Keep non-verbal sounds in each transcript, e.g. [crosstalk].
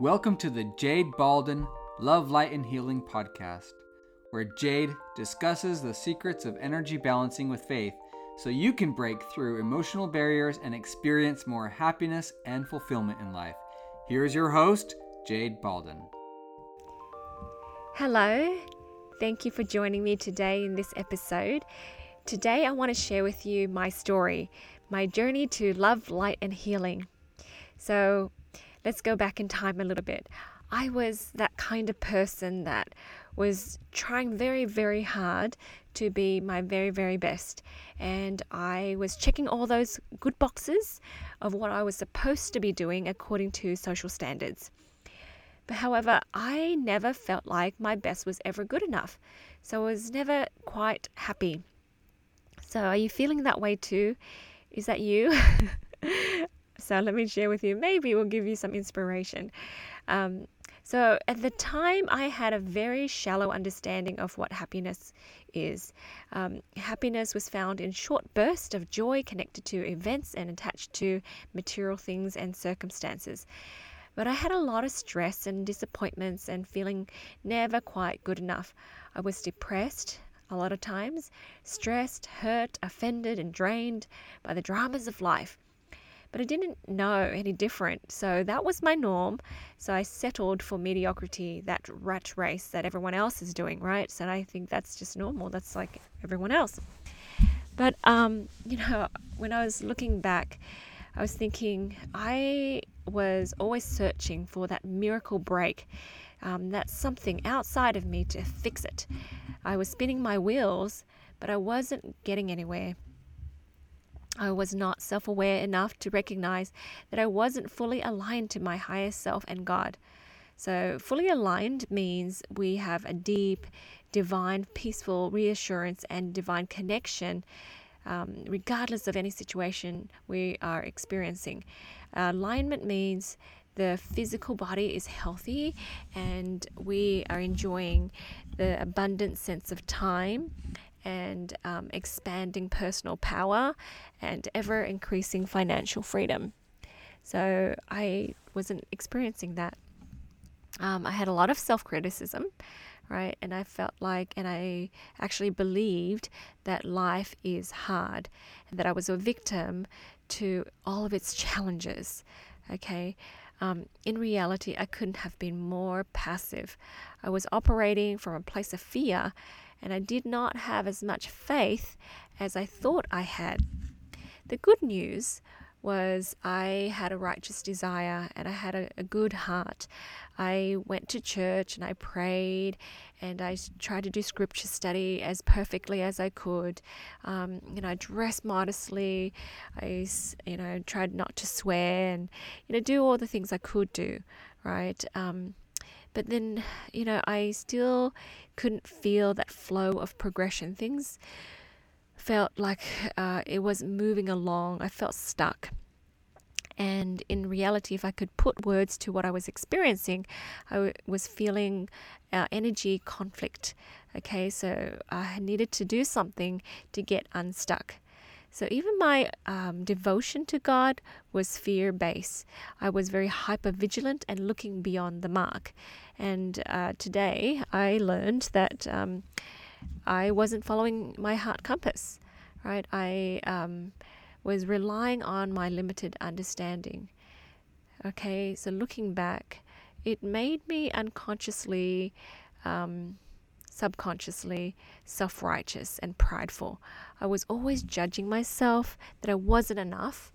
Welcome to the Jade Balden Love, Light, and Healing podcast, where Jade discusses the secrets of energy balancing with faith so you can break through emotional barriers and experience more happiness and fulfillment in life. Here's your host, Jade Balden. Hello, thank you for joining me today in this episode. Today, I want to share with you my story, my journey to love, light, and healing. So, let's go back in time a little bit. I was that kind of person that was trying very, very hard to be my very, very best. And I was checking all those good boxes of what I was supposed to be doing according to social standards. But however, I never felt like my best was ever good enough. So I was never quite happy. So are you feeling that way too? Is that you? [laughs] so let me share with you. Maybe it will give you some inspiration. Um, so at the time, I had a very shallow understanding of what happiness is. Um, happiness was found in short bursts of joy connected to events and attached to material things and circumstances. But I had a lot of stress and disappointments and feeling never quite good enough. I was depressed a lot of times, stressed, hurt, offended, and drained by the dramas of life but I didn't know any different. So that was my norm. So I settled for mediocrity, that rat race that everyone else is doing, right? So I think that's just normal. That's like everyone else. But, um, [laughs] you know, when I was looking back, I was thinking I was always searching for that miracle break. Um, that's something outside of me to fix it. I was spinning my wheels, but I wasn't getting anywhere. I was not self aware enough to recognize that I wasn't fully aligned to my higher self and God. So, fully aligned means we have a deep, divine, peaceful reassurance and divine connection, um, regardless of any situation we are experiencing. Uh, alignment means the physical body is healthy and we are enjoying the abundant sense of time and um, expanding personal power and ever increasing financial freedom. So I wasn't experiencing that. Um, I had a lot of self criticism, right? And I felt like, and I actually believed that life is hard and that I was a victim to all of its challenges, okay? Um, in reality, I couldn't have been more passive. I was operating from a place of fear and I did not have as much faith as I thought I had. The good news was I had a righteous desire and I had a, a, good heart. I went to church and I prayed and I tried to do scripture study as perfectly as I could. Um, you know, I dressed modestly. I, you know, tried not to swear and, you know, do all the things I could do, right? Um, but then, you know, I still couldn't feel that flow of progression. Things felt like uh, it wasn't moving along. I felt stuck. And in reality, if I could put words to what I was experiencing, I w- was feeling uh, energy conflict. Okay, so I needed to do something to get unstuck. So even my um, devotion to God was fear based. I was very hyper vigilant and looking beyond the mark. And uh, today I learned that um, I wasn't following my heart compass, right? I um, was relying on my limited understanding. Okay, so looking back, it made me unconsciously um, subconsciously self righteous and prideful. I was always judging myself that I wasn't enough.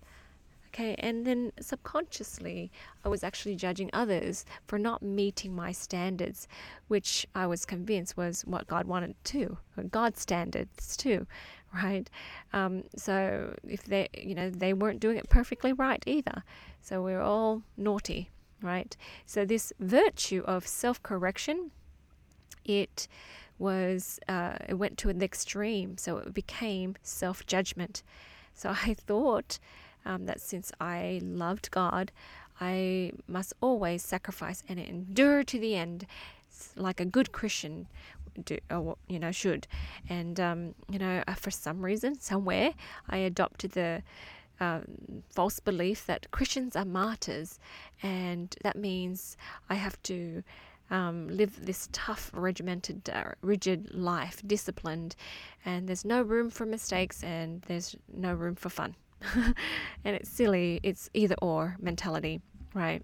Okay, and then subconsciously, I was actually judging others for not meeting my standards, which I was convinced was what God wanted too, God's standards too, [laughs] right? Um, so if they, you know, they weren't doing it perfectly right either. So we're all naughty, right? So this virtue of self correction it was uh, it went to an extreme, so it became self judgment. So [laughs] I thought um, that since I loved God, I must always sacrifice and endure to the end, like a good Christian do, or, you know, should. And um, you know, uh, for some reason, somewhere, I adopted the um, false belief that Christians are martyrs, and that means I have to um, live this tough, regimented, uh, rigid life, disciplined, and there's no room for mistakes and there's no room for fun. [laughs] and it's silly, it's either or mentality, right?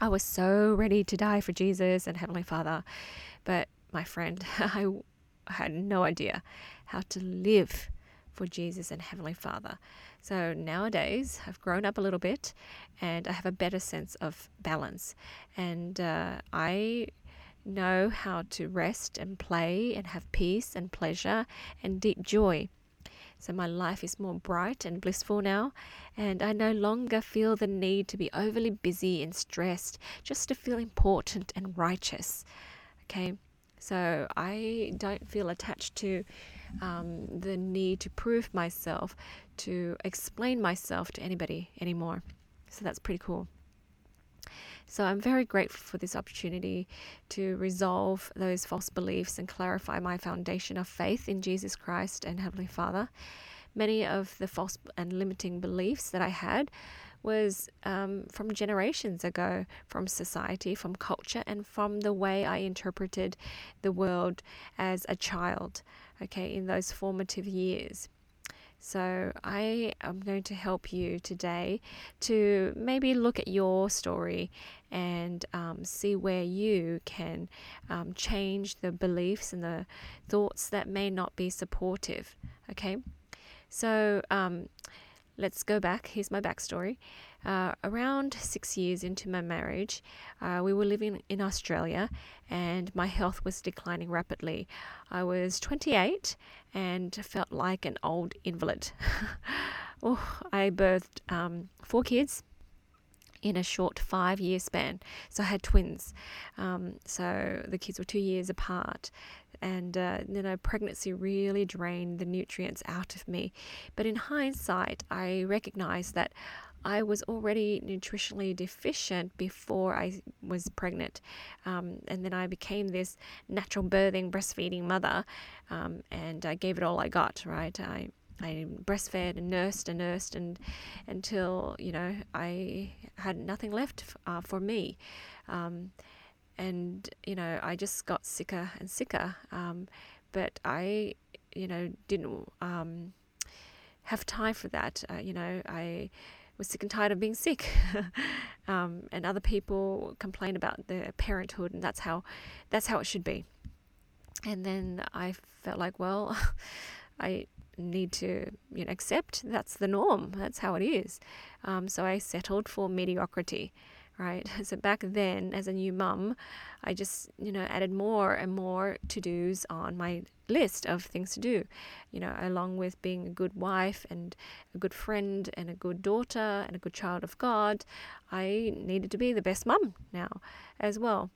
I was so ready to die for Jesus and Heavenly Father, but my friend, [laughs] I had no idea how to live for Jesus and Heavenly Father. So nowadays, I've grown up a little bit and I have a better sense of balance. And uh, I know how to rest and play and have peace and pleasure and deep joy. So my life is more bright and blissful now, and I no longer feel the need to be overly busy and stressed just to feel important and righteous. Okay, so I don't feel attached to um, the need to prove myself, to explain myself to anybody anymore. So that's pretty cool. So I'm very grateful for this opportunity to resolve those false beliefs and clarify my foundation of faith in Jesus Christ and Heavenly Father. Many of the false and limiting beliefs that I had was um, from generations ago, from society, from culture, and from the way I interpreted the world as a child, okay, in those formative years. So, I am going to help you today to maybe look at your story and um, see where you can um, change the beliefs and the thoughts that may not be supportive. Okay, so um, let's go back. Here's my backstory. Uh, around six years into my marriage, uh, we were living in Australia and my health was declining rapidly. I was 28 and felt like an old invalid. [laughs] oh, I birthed um, four kids in a short five year span. So I had twins. Um, so the kids were two years apart and uh, you know pregnancy really drained the nutrients out of me but in hindsight i recognize that I was already nutritionally deficient before I was pregnant. Um, and then I became this natural birthing, breastfeeding mother. Um, and I gave it all I got, right? I, I breastfed and nursed and nursed and until, you know, I had nothing left uh, for me. Um, and you know I just got sicker and sicker. Um, but I, you know, didn't um, have time for that. Uh, you know, I was sick and tired of being sick, [laughs] um, and other people complain about their parenthood, and that's how that's how it should be. And then I felt like, well, [laughs] I need to you know accept that's the norm. That's how it is. Um, so I settled for mediocrity right? [laughs] So back then, as a new mum, I just, you know, added more and more to dos on my list of things to do, you know, along with being a good wife and a good friend and a good daughter and a good child of God. I needed to be the best mum now as well.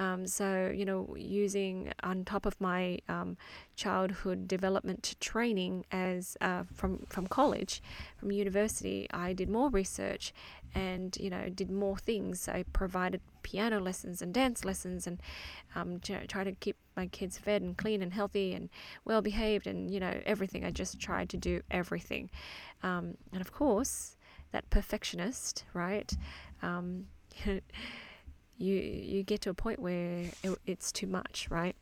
Um, so, you know, using on top of my um, childhood development training as uh, from from college, from university, I did more research and you know did more things. I provided piano lessons and dance lessons and um, try to keep my kids fed and clean and healthy and well behaved and you know everything. I just tried to do everything, um, and of course that perfectionist, right? Um, [laughs] you you get to a point where it, it's too much, right?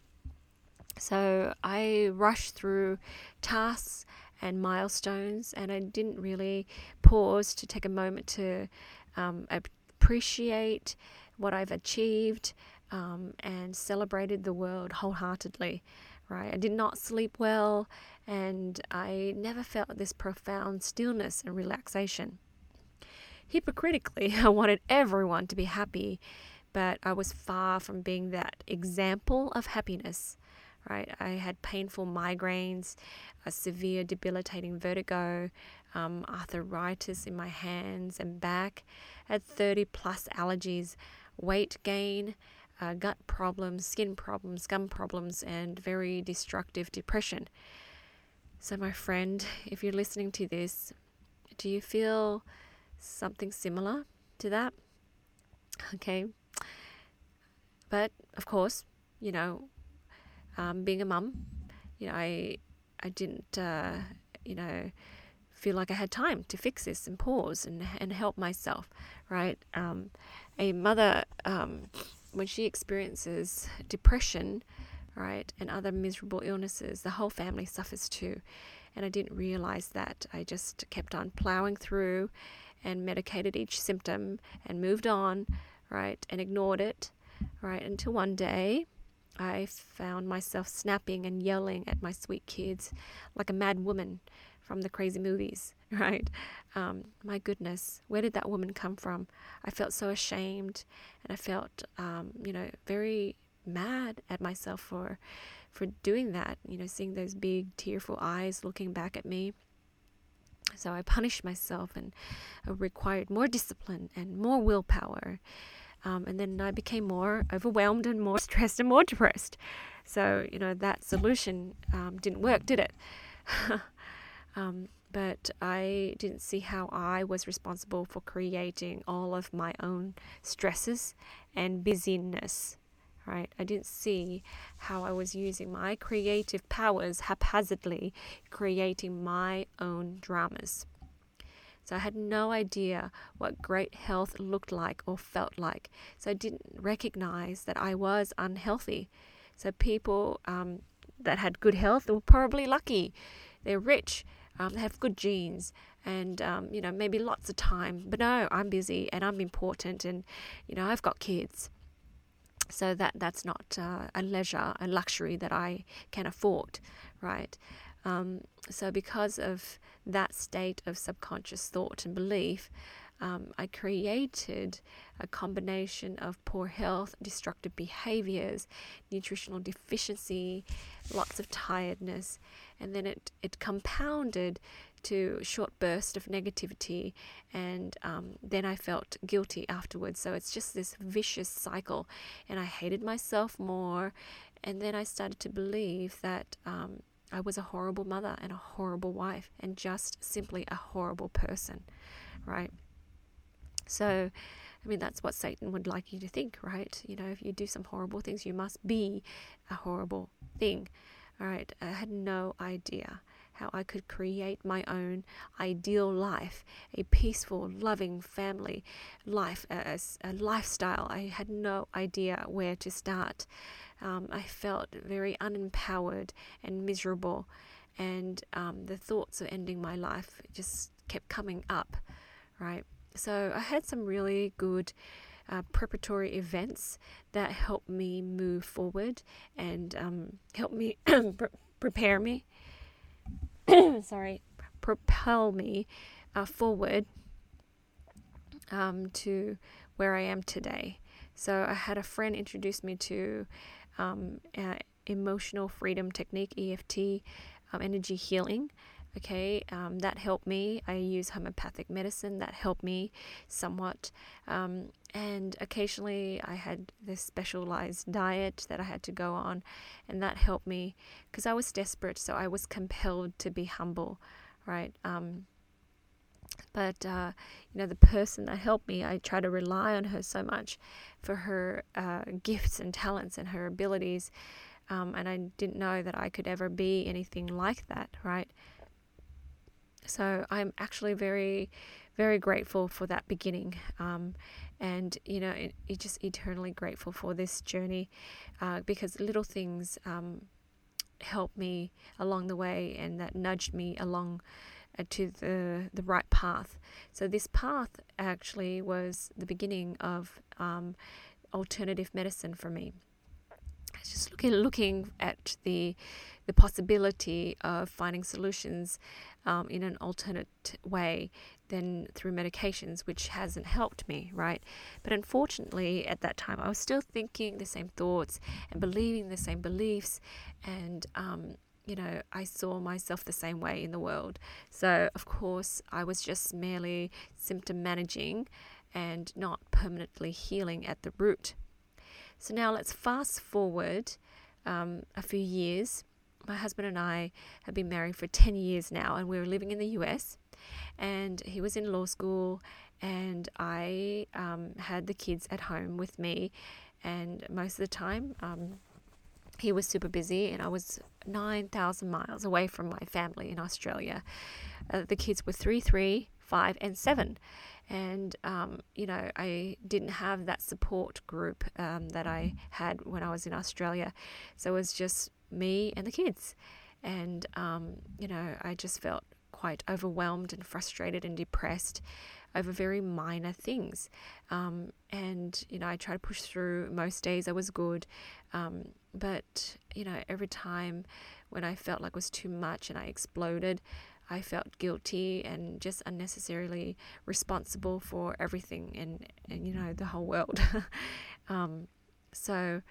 So I rushed through tasks and milestones, and I didn't really pause to take a moment to um, appreciate what I've achieved um, and celebrated the world wholeheartedly. Right, I did not sleep well, and I never felt this profound stillness and relaxation. Hypocritically, [laughs] I wanted everyone to be happy but I was far from being that example of happiness. Right, I had painful migraines, a severe debilitating vertigo, um, arthritis in my hands and back, had 30 plus allergies, weight gain, uh, gut problems, skin problems, gum problems, and very destructive depression. So, my friend, if you're listening to this, do you feel something similar to that? Okay, but of course, you know, um, being a mum, you know, I I didn't, uh, you know, feel like I had time to fix this and pause and, and help myself, right? Um, a mother, um, when she experiences depression, right, and other miserable illnesses, the whole family suffers too. And I didn't realize that. I just kept on plowing through and medicated each symptom and moved on, right, and ignored it, right, until one day I found myself snapping and yelling at my sweet kids like a mad woman from the crazy movies, [laughs] right? Um, my goodness, where did that woman come from? I felt so ashamed and I felt, um, you know, very mad at myself for for doing that you know seeing those big tearful eyes looking back at me so I punished myself and required more discipline and more willpower. Um, and then I became more overwhelmed and more [laughs] stressed and more depressed. So, you know, that solution um, didn't work, did it? [laughs] um, but I didn't see how I was responsible for creating all of my own stresses and busyness right? I didn't see how I was using my creative powers haphazardly, creating my own dramas. So I had no idea what great health looked like or felt like. So I didn't recognize that I was unhealthy. So people um, that had good health were probably lucky. They're rich. Um, they have good genes and um, you know maybe lots of time but no i'm busy and i'm important and you know i've got kids so that that's not uh, a leisure, a luxury that I can afford, right? Um, so because of that state of subconscious thought and belief, um, I created a combination of poor health, destructive behaviors, nutritional deficiency, lots of tiredness, and then it, it compounded to short burst of negativity and um, then i felt guilty afterwards. So it's just this vicious cycle and i hated myself more and then i started to believe that um, i was a horrible mother and a horrible wife and just simply a horrible person right so I mean, that's what Satan would like you to think, right? You know, if you do some horrible things, you must be a horrible thing. All right. I had no idea how I could create my own ideal life, a peaceful, loving family life, a, a lifestyle. I had no idea where to start. Um, I felt very unempowered and miserable, and um, the thoughts of ending my life just kept coming up, right? So I had some really good. Uh, preparatory events that helped me move forward and um, help me [clears throat] pre- prepare me [coughs] sorry, propel me uh, forward um, to where I am today. So I had a friend introduce me to um, uh, emotional freedom technique, EFT, um, energy healing. Okay, um, that helped me. I use homeopathic medicine that helped me somewhat. And occasionally I had this specialized diet that I had to go on, and that helped me because I was desperate, so I was compelled to be humble, right? Um, but uh, you know, the person that helped me, I try to rely on her so much for her uh, gifts and talents and her abilities, um, and I didn't know that I could ever be anything like that, right? So I'm actually very, very grateful for that beginning. Um, and, you know, it, it, just eternally grateful for this journey uh, because little things um, helped me along the way and that nudged me along uh, to the, the right path. So this path actually was the beginning of um, alternative medicine for me I was just looking looking at the the possibility of finding solutions um, in an alternate way than through medications, which hasn't helped me, right? But unfortunately, at that time, I was still thinking the same thoughts and believing the same beliefs, and um, you know, I saw myself the same way in the world. So, of course, I was just merely symptom managing and not permanently healing at the root. So now let's fast forward um, a few years. My husband and I have been married for 10 years now, and we were living in the US. And he was in law school, and I um, had the kids at home with me. And most of the time, um, he was super busy, and I was 9,000 miles away from my family in Australia. Uh, the kids were three, three, five, and seven. And, um, you know, I didn't have that support group um, that I had when I was in Australia. So it was just me and the kids. And, um, you know, I just felt quite overwhelmed and frustrated and depressed over very minor things. Um, and, you know, I tried to push through. Most days I was good. Um, but, you know, every time when I felt like it was too much and I exploded, I felt guilty and just unnecessarily responsible for everything and, and you know, the whole world. [laughs] um, so,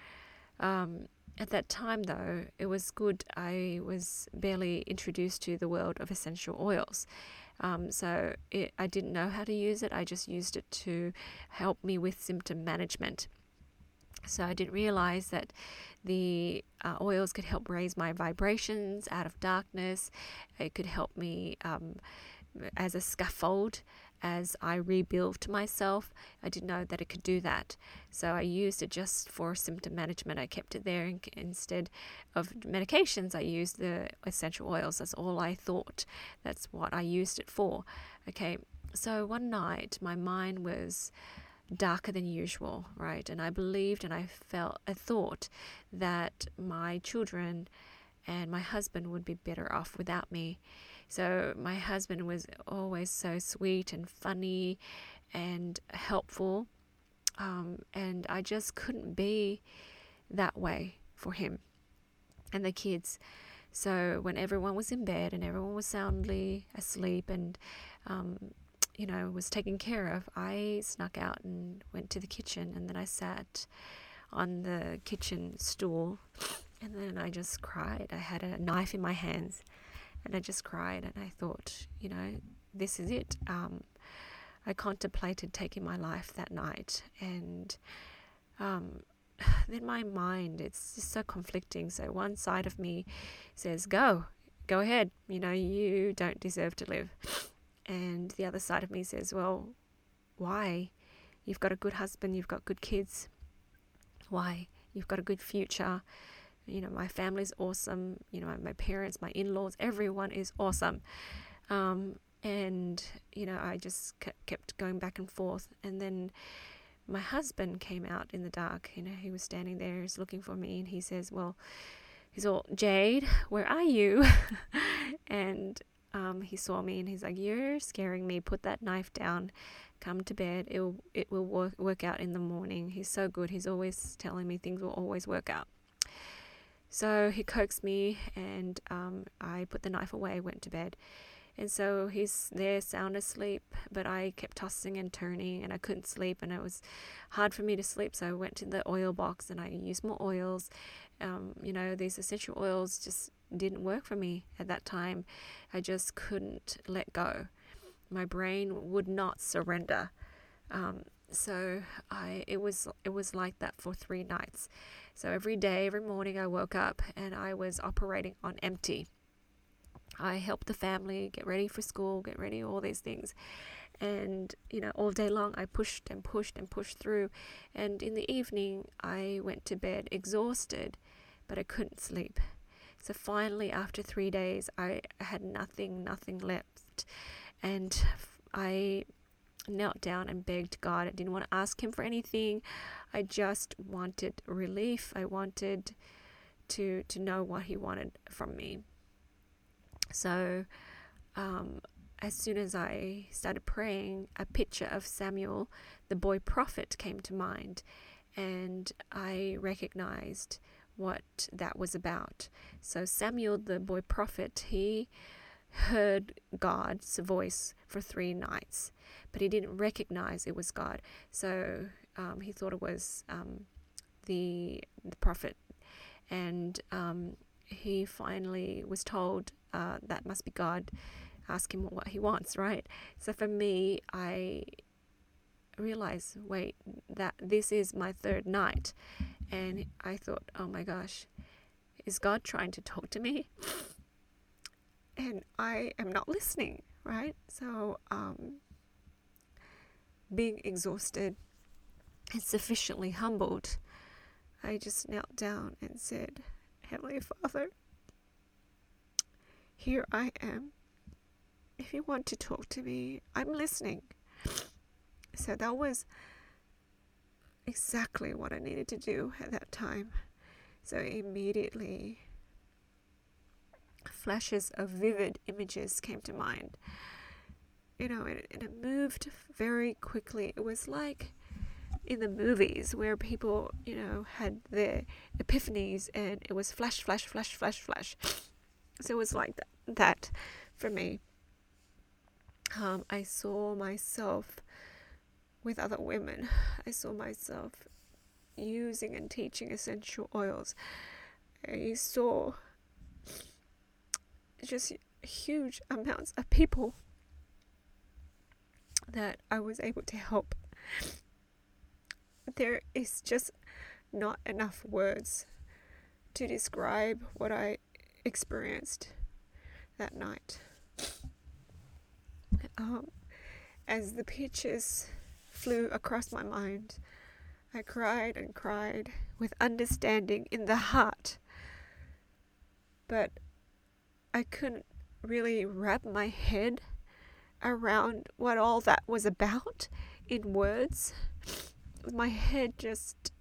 um, at that time, though, it was good. I was barely introduced to the world of essential oils. Um, so it, I didn't know how to use it. I just used it to help me with symptom management. So I didn't realize that the uh, oils could help raise my vibrations out of darkness. It could help me um, as a scaffold as I rebuilt myself. I didn't know that it could do that. So I used it just for symptom management. I kept it there instead of medications. I used the essential oils. That's all I thought. That's what I used it for. Okay. So one night my mind was darker than usual, right? And I believed and I felt, I thought that my children and my husband would be better off without me. So my husband was always so sweet and funny and helpful. Um, and I just couldn't be that way for him and the kids. So when everyone was in bed and everyone was soundly asleep and, um, you know, was taken care of, I snuck out and went to the kitchen and then I sat on the kitchen stool and then I just cried. I had a knife in my hands and I just cried and I thought, you know, this is it. Um, I contemplated taking my life that night and um, [sighs] then my mind, it's just so conflicting. So one side of me says, go, go ahead, you know, you don't deserve to live. And the other side of me says, well, why? You've got a good husband, you've got good kids. Why? You've got a good future you know, my family's awesome. You know, my parents, my in laws, everyone is awesome. Um, and, you know, I just kept going back and forth. And then my husband came out in the dark. You know, he was standing there, he's looking for me, and he says, Well, he's all, Jade, where are you? [laughs] and um, he saw me and he's like, You're scaring me. Put that knife down. Come to bed. It will, it will work, work out in the morning. He's so good. He's always telling me things will always work out. So he coaxed me, and um, I put the knife away, went to bed. And so he's there sound asleep, but I kept tossing and turning and I couldn't sleep and it was hard for me to sleep. So I went to the oil box and I used more oils. Um, you know, these essential oils just didn't work for me at that time. I just couldn't let go. My brain would not surrender. Um, so I it was it was like that for three nights. So every day, every morning, I woke up and I was operating on empty. I helped the family get ready for school, get ready, all these things. And, you know, all day long I pushed and pushed and pushed through. And in the evening, I went to bed exhausted, but I couldn't sleep. So finally, after three days, I had nothing, nothing left. And I knelt down and begged God. I didn't want to ask Him for anything. I just wanted relief. I wanted to to know what He wanted from me. So, um, as soon as I started praying, a picture of Samuel, the boy prophet, came to mind, and I recognized what that was about. So, Samuel, the boy prophet, he heard God's voice for three nights, but he didn't recognize it was God. So um, he thought it was um, the, the prophet. And um, he finally was told uh, that must be God. Ask him what he wants, right? So for me, I realized, wait, that this is my third night. And I thought, oh my gosh, is God trying to talk to me? [laughs] and I am not listening, right? So, um, being exhausted and sufficiently humbled, I just knelt down and said, Heavenly Father, here I am. if you want to talk to me, I'm listening. So that was exactly what I needed to do at that time. So immediately, flashes of vivid images came to mind. You know, and, and it moved very quickly. It was like in the movies where people, you know, had their epiphanies and it was flash, flash, flash, flash, flash. So it was like that, that for me. Um, I saw myself with other women. I saw myself using and teaching essential oils. I saw just huge amounts of people that I was able to help. There is just not enough words to describe what I experienced that night. Um, as the pictures flew across my mind, I cried and cried with understanding in the heart. But I couldn't really wrap my head around what all that was about in words. My head just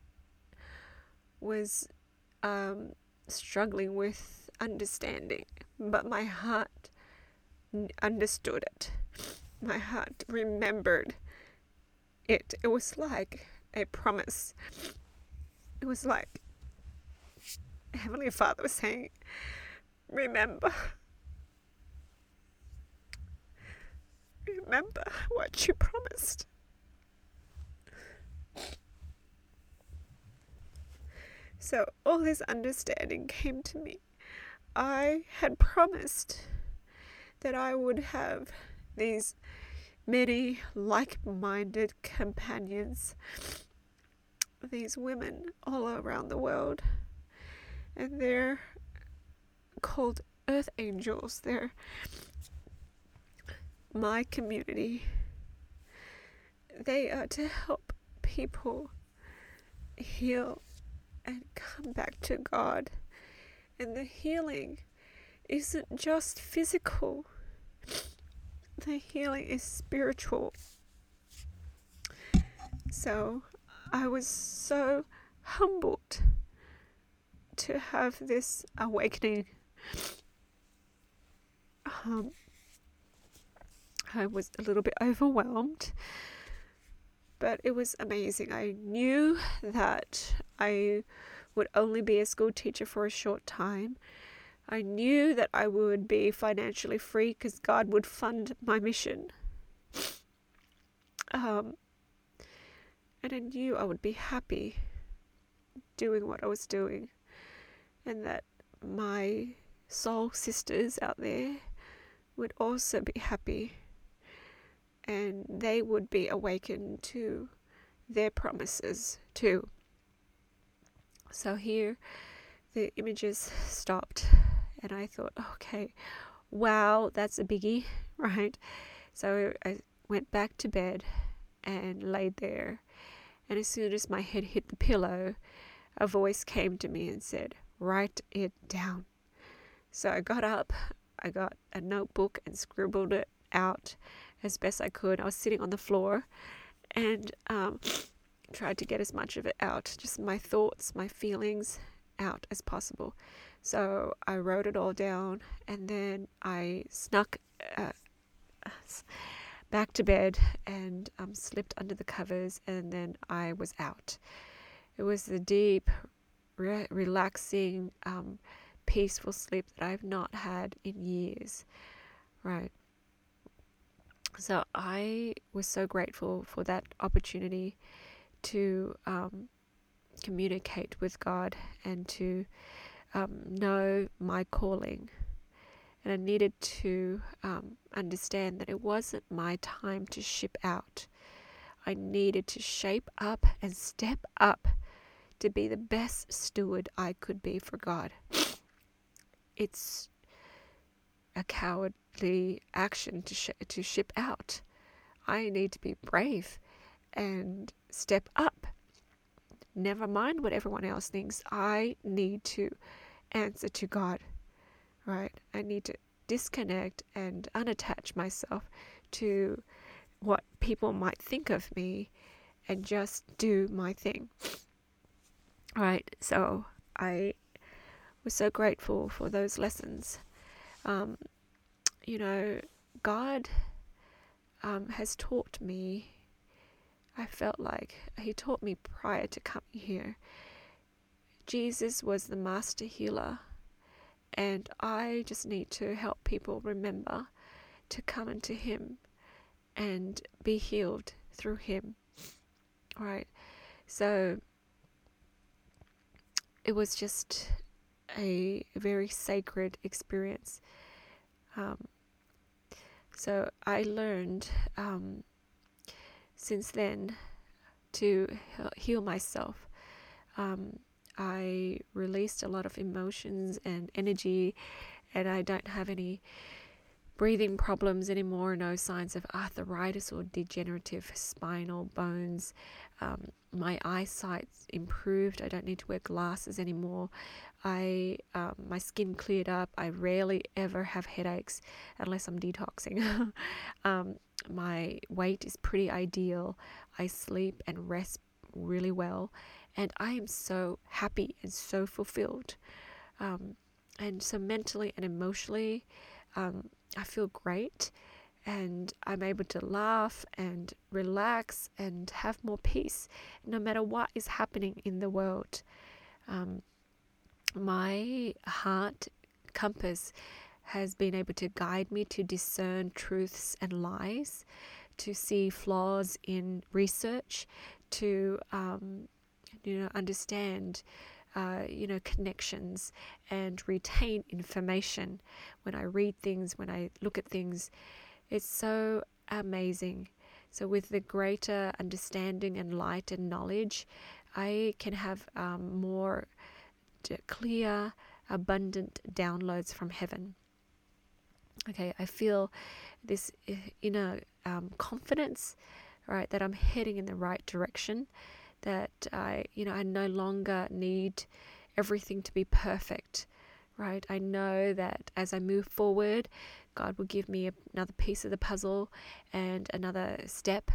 was um, struggling with understanding, but my heart understood it. My heart remembered it. It was like a promise. It was like Heavenly Father was saying, Remember. Remember what you promised. So all this understanding came to me. I had promised that I would have these many like minded companions, these women all around the world. And they're called Earth Angels. They're my community. They are to help people heal and come back to God. And the healing isn't just physical, the healing is spiritual. So I was so humbled to have this awakening. Um, I was a little bit overwhelmed, but it was amazing. I knew that I would only be a school teacher for a short time. I knew that I would be financially free because God would fund my mission. Um, and I knew I would be happy doing what I was doing, and that my soul sisters out there would also be happy and they would be awakened to their promises too. So here the images stopped and I thought, okay, wow, that's a biggie, [laughs] right? So I went back to bed and laid there. And as soon as my head hit the pillow, a voice came to me and said, Write it down. So I got up, I got a notebook and scribbled it out as best I could. I was sitting on the floor and um, [sniffs] tried to get as much of it out, just my thoughts, my feelings out as possible. So I wrote it all down and then I snuck uh, [sighs] back to bed and um, slipped under the covers and then I was out. It was the deep, re- relaxing, um, peaceful sleep that I've not had in years. Right. So I was so grateful for that opportunity to um, communicate with God and to um, know my calling. And I needed to um, understand that it wasn't my time to ship out. I needed to shape up and step up to be the best steward I could be for God. It's a cowardly action to sh- to ship out. I need to be brave and step up. Never mind what everyone else thinks. I need to answer to God. Right? I need to disconnect and unattach myself to what people might think of me and just do my thing. Right, so I was so grateful for those lessons. Um, you know, God um, has taught me, I felt like He taught me prior to coming here. Jesus was the master healer, and I just need to help people remember to come into Him and be healed through Him. Right? So it was just a very sacred experience. Um, so I learned um, since then to heal myself. Um, I released a lot of emotions and energy, and I don't have any breathing problems anymore, no signs of arthritis or degenerative spinal bones. Um, my eyesight improved. I don't need to wear glasses anymore. I um, my skin cleared up. I rarely ever have headaches unless I'm detoxing. [laughs] um, my weight is pretty ideal. I sleep and rest really well, and I am so happy and so fulfilled. Um, and so mentally and emotionally, um, I feel great and I'm able to laugh and relax and have more peace no matter what is happening in the world. Um, my heart compass has been able to guide me to discern truths and lies, to see flaws in research, to um, you know understand uh, you know, connections and retain information. When I read things, when I look at things, it's so amazing. So, with the greater understanding and light and knowledge, I can have um, more clear, abundant downloads from heaven. Okay, I feel this uh, inner um, confidence, right, that I'm heading in the right direction that I, you know, I no longer need everything to be perfect, right? I know that as I move forward, God will give me another piece of the puzzle and another step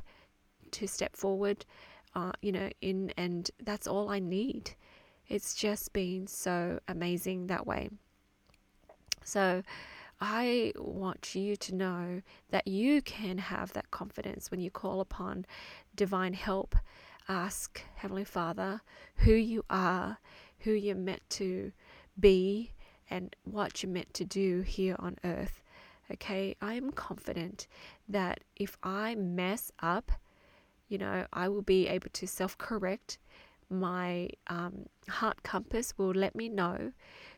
to step forward, uh, you know, in, and that's all I need. It's just been so amazing that way. So, I want you to know that you can have that confidence when you call upon divine help ask Heavenly Father who you are, who you're meant to be, and what you're meant to do here on earth. Okay, I am confident that if I mess up, you know, I will be able to self correct. My um, heart compass will let me know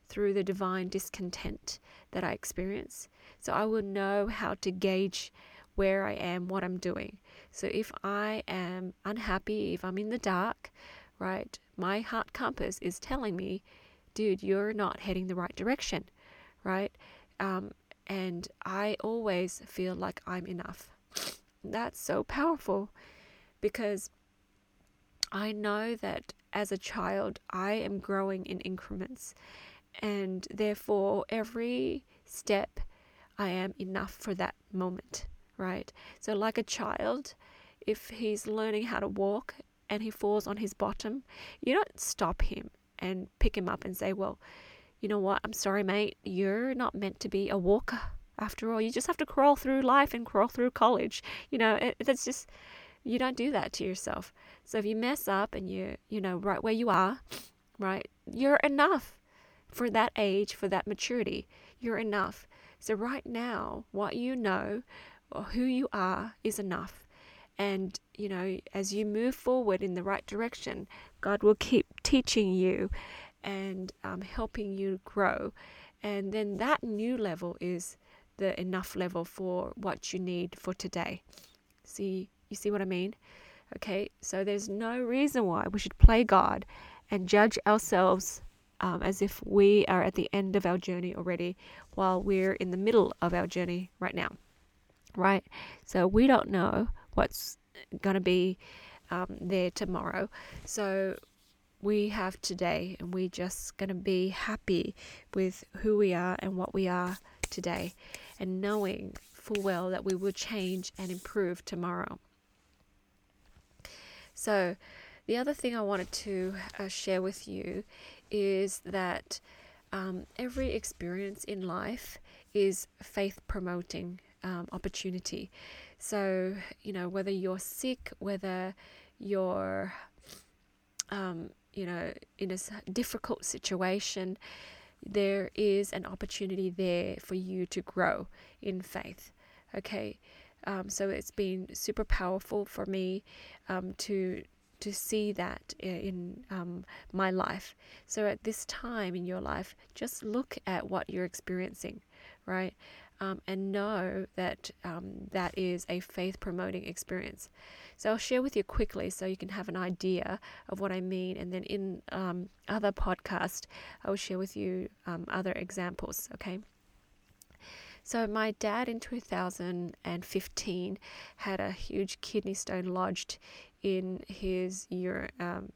through the divine discontent that I experience. So I will know how to gauge where I am, what I'm doing. So if I am unhappy, if I'm in the dark, right, my heart compass is telling me, dude, you're not heading the right direction, right? Um, and I always feel like I'm enough. That's so powerful because I know that as a child, I am growing in increments, and therefore, every step I am enough for that moment right? So, like a child, if he's learning how to walk and he falls on his bottom, you don't stop him and pick him up and say, Well, you know what? I'm sorry, mate. You're not meant to be a walker. After all, you just have to crawl through life and crawl through college. You know, it, that's just, you don't do that to yourself. So if you mess up and you, you know, right where you are, right, you're enough for that age, for that maturity. You're enough. So right now, what you know, who you are is enough. And, you know, as you move forward in the right direction, God will keep teaching you and um, helping you grow. And then that new level is the enough level for what you need for today. See, you see what I mean? Okay, so there's no reason why we should play God and judge ourselves um, as if we are at the end of our journey already while we're in the middle of our journey right now right? So we don't know what's going to be um, there tomorrow. So we have today, and we're just going to be happy with who we are and what we are today and knowing full well that we will change and improve tomorrow. So, the other thing I wanted to uh, share with you is that um, every experience in life is faith promoting um, opportunity. So, you know, whether you're sick, whether you're, um, you know, in a difficult situation, there is an opportunity there for you to grow in faith. Okay. Um, so it's been super powerful for me um, to to see that in um, my life. So at this time in your life, just look at what you're experiencing, right? Um, and know that um, that is a faith promoting experience. So I'll share with you quickly so you can have an idea of what I mean. And then in um, other podcasts, I will share with you um, other examples, okay? So, my dad in 2015 had a huge kidney stone lodged in his ur- um,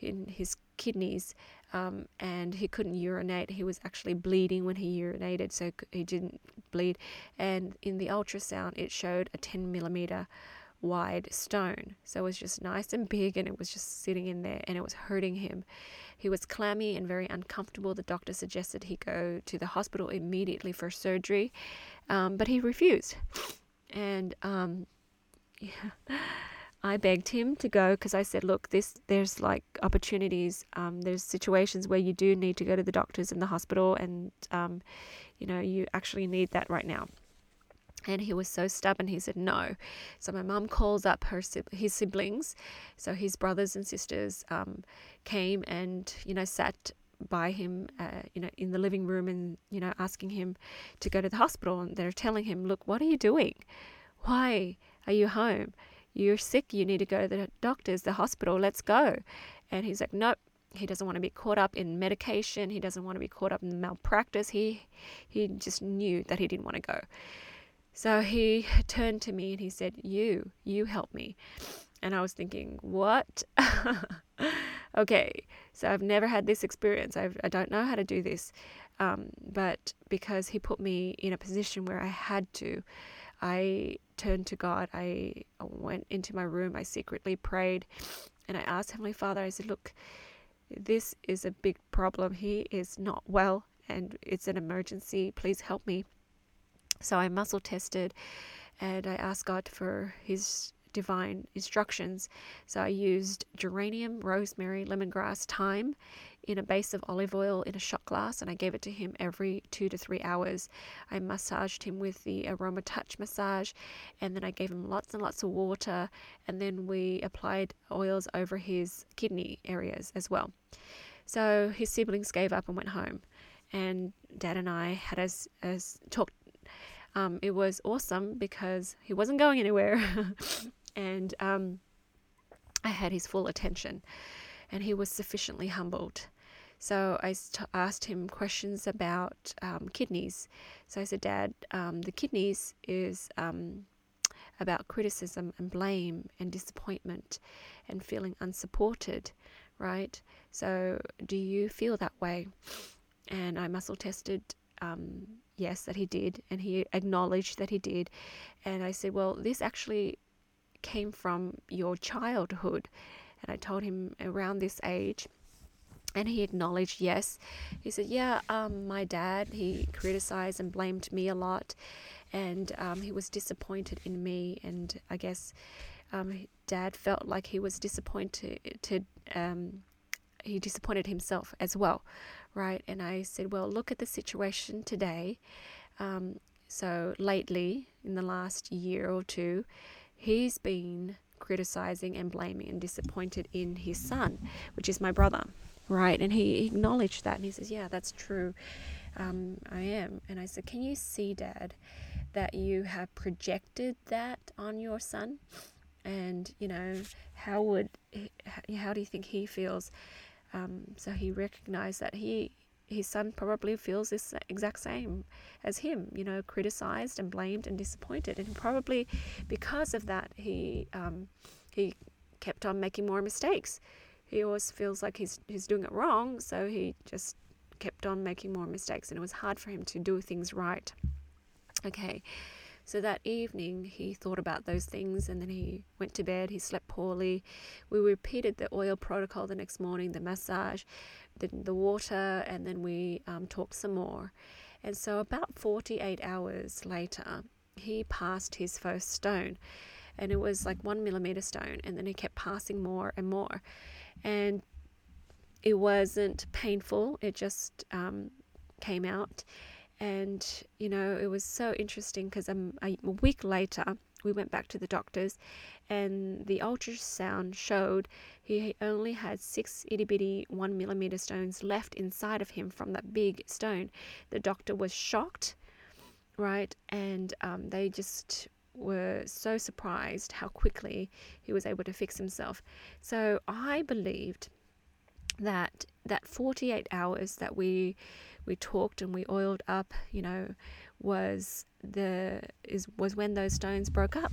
in his kidneys, um, and he couldn't urinate. He was actually bleeding when he urinated, so he didn't bleed. And in the ultrasound, it showed a 10 millimeter wide stone. So it was just nice and big, and it was just sitting in there, and it was hurting him. He was clammy and very uncomfortable. The doctor suggested he go to the hospital immediately for surgery, um, but he refused. And um, [laughs] yeah. I begged him to go because I said, look, this there's like opportunities. Um, there's situations where you do need to go to the doctors in the hospital, and um, you know you actually need that right now. And he was so stubborn. He said no. So my mum calls up her his siblings, so his brothers and sisters um, came and you know sat by him, uh, you know, in the living room and you know asking him to go to the hospital. And they're telling him, look, what are you doing? Why are you home? You're sick. You need to go to the doctors, the hospital. Let's go. And he's like, Nope. He doesn't want to be caught up in medication. He doesn't want to be caught up in malpractice. He, he just knew that he didn't want to go. So he turned to me and he said, You, you help me. And I was thinking, What? [laughs] okay, so I've never had this experience. I've, I don't know how to do this. Um, but because he put me in a position where I had to, I turned to God. I went into my room. I secretly prayed and I asked Heavenly Father, I said, Look, this is a big problem. He is not well and it's an emergency. Please help me. So I muscle tested and I asked God for His divine instructions. So I used geranium, rosemary, lemongrass, thyme in a base of olive oil in a shot glass and I gave it to him every two to three hours. I massaged him with the aroma touch massage and then I gave him lots and lots of water and then we applied oils over his kidney areas as well. So his siblings gave up and went home and dad and I had as as talked um, it was awesome because he wasn't going anywhere [laughs] and um, I had his full attention and he was sufficiently humbled so I asked him questions about um, kidneys. So I said, Dad, um, the kidneys is um, about criticism and blame and disappointment and feeling unsupported, right? So do you feel that way? And I muscle tested. Um, yes, that he did, and he acknowledged that he did. And I said, Well, this actually came from your childhood. And I told him around this age, and he acknowledged yes. He said yeah um, my dad he criticized and blamed me a lot and um, he was disappointed in me and i guess um, dad felt like he was disappointed to, um, he disappointed himself as well right? And i said well look at the situation today. Um, so lately in the last year or two he's been criticizing and blaming and disappointed in his son which is my brother right? And he acknowledged that and he says, Yeah, that's true. Um, I am. And I said, Can you see, Dad, that you have projected that on your son? And, you know, how would, how do you think he feels? Um, so he recognized that he, his son probably feels this exact same as him, you know, criticized and blamed and disappointed. And probably because of that, he, um, he kept on making more mistakes he always feels like he's he's doing it wrong, so he just kept on making more mistakes, and it was hard for him to do things right. Okay, so that evening he thought about those things and then he went to bed. He slept poorly. We repeated the oil protocol the next morning, the massage, the, the water, and then we um, talked some more. And so, about 48 hours later, he passed his first stone. And it was like one millimeter stone. And then he kept passing more and more. And it wasn't painful, it just um, came out. And, you know, it was so interesting because um, a week later, we went back to the doctors, and the ultrasound showed he only had six itty bitty one millimeter stones left inside of him from that big stone. The doctor was shocked, right? And um, they just were so surprised how quickly he was able to fix himself. So I believed that that 48 hours that we we talked and we oiled up, you know, was the is was when those stones broke up.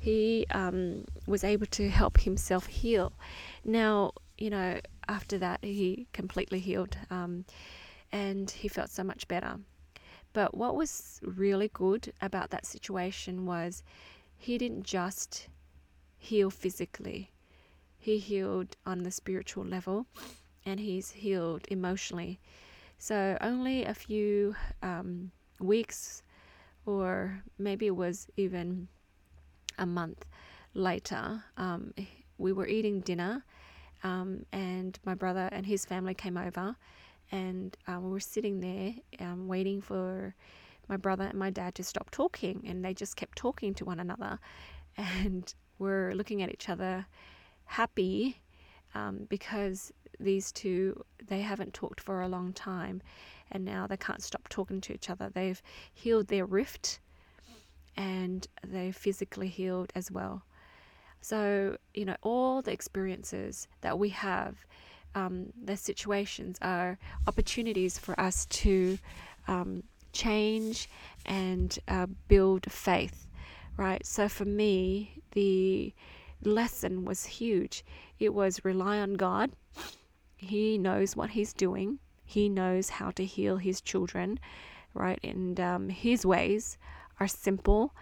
He um, was able to help himself heal. Now, you know, after that, he completely healed, um, and he felt so much better. But what was really good about that situation was he didn't just heal physically, he healed on the spiritual level and he's healed emotionally. So, only a few um, weeks, or maybe it was even a month later, um, we were eating dinner, um, and my brother and his family came over, and uh, we were sitting there um, waiting for my brother and my dad to stop talking, and they just kept talking to one another, and we're looking at each other, happy um, because these two they haven't talked for a long time and now they can't stop talking to each other. They've healed their rift and they've physically healed as well. So you know all the experiences that we have um, the situations are opportunities for us to um, change and uh, build faith right? So for me the lesson was huge. It was rely on god he knows what he's doing. He knows how to heal his children, right? And um, his ways are simple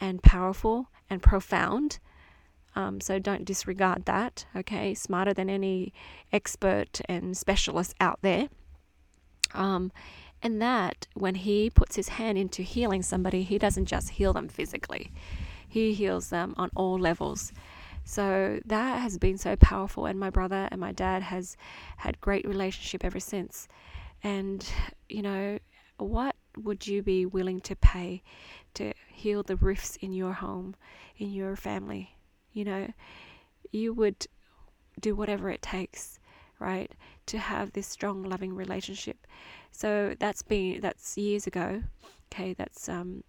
and powerful and profound. Um, so don't disregard that, okay? Smarter than any expert and specialist out there. Um, and that when he puts his hand into healing somebody, he doesn't just heal them physically, he heals them on all levels. So that has been so powerful and my brother and my dad has had great relationship ever since. And you know, what would you be willing to pay to heal the rifts in your home, in your family? You know, you would do whatever it takes, right, to have this strong, loving relationship. So that's been that's years ago. Okay, that's um,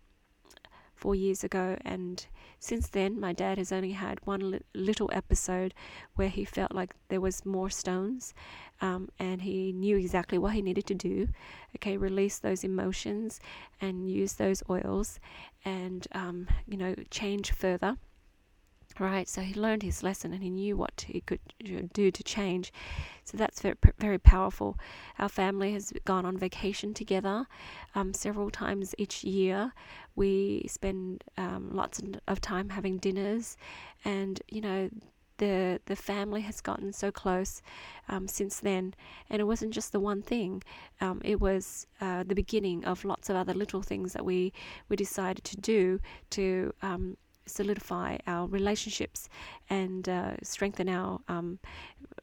four years ago, and since then, my dad has only had one li- little episode where he felt like there was more stones, um, and he knew exactly what he needed to do. Okay, release those emotions and use those oils, and um, you know change further right so he learned his lesson and he knew what he could do to change. So that's very, very powerful. Our family has gone on vacation together um, several times each year. We spend um, lots of time having dinners and you know the the family has gotten so close um, since then, and it wasn't just the one thing. Um, it was uh, the beginning of lots of other little things that we we decided to do to um, solidify our relationships and uh, strengthen our um,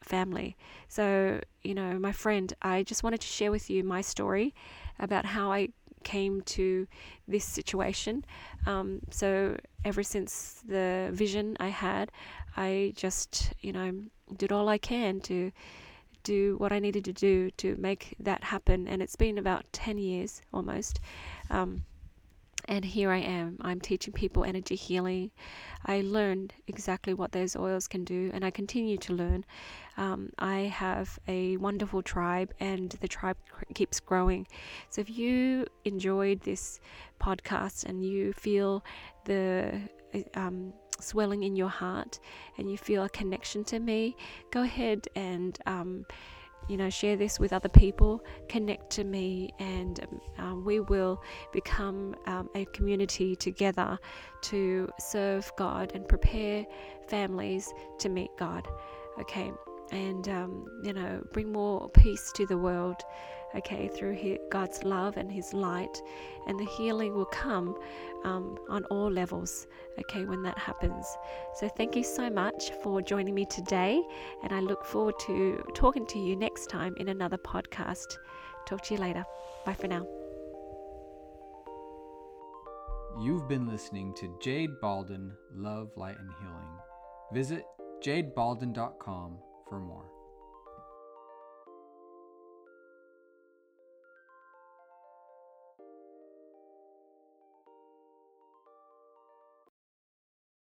family. So, you know, my friend, I just wanted to share with you my story about how I came to this situation. Um, so, ever since the vision I had, I just, you know, did all I can to do what I needed to do to make that happen. And it's been about 10 years almost. Um, and here I am. I'm teaching people energy healing. I learned exactly what those oils can do, and I continue to learn. Um, I have a wonderful tribe, and the tribe keeps growing. So if you enjoyed this podcast and you feel the um, swelling in your heart and you feel a connection to me, go ahead and um, you know, share this with other people, connect to me, and um, we will become um, a community together to serve God and prepare families to meet God. Okay, and um, you know, bring more peace to the world. Okay, through his, God's love and His light, and the healing will come um, on all levels. Okay, when that happens. So, thank you so much for joining me today, and I look forward to talking to you next time in another podcast. Talk to you later. Bye for now. You've been listening to Jade Balden Love, Light, and Healing. Visit jadebalden.com for more.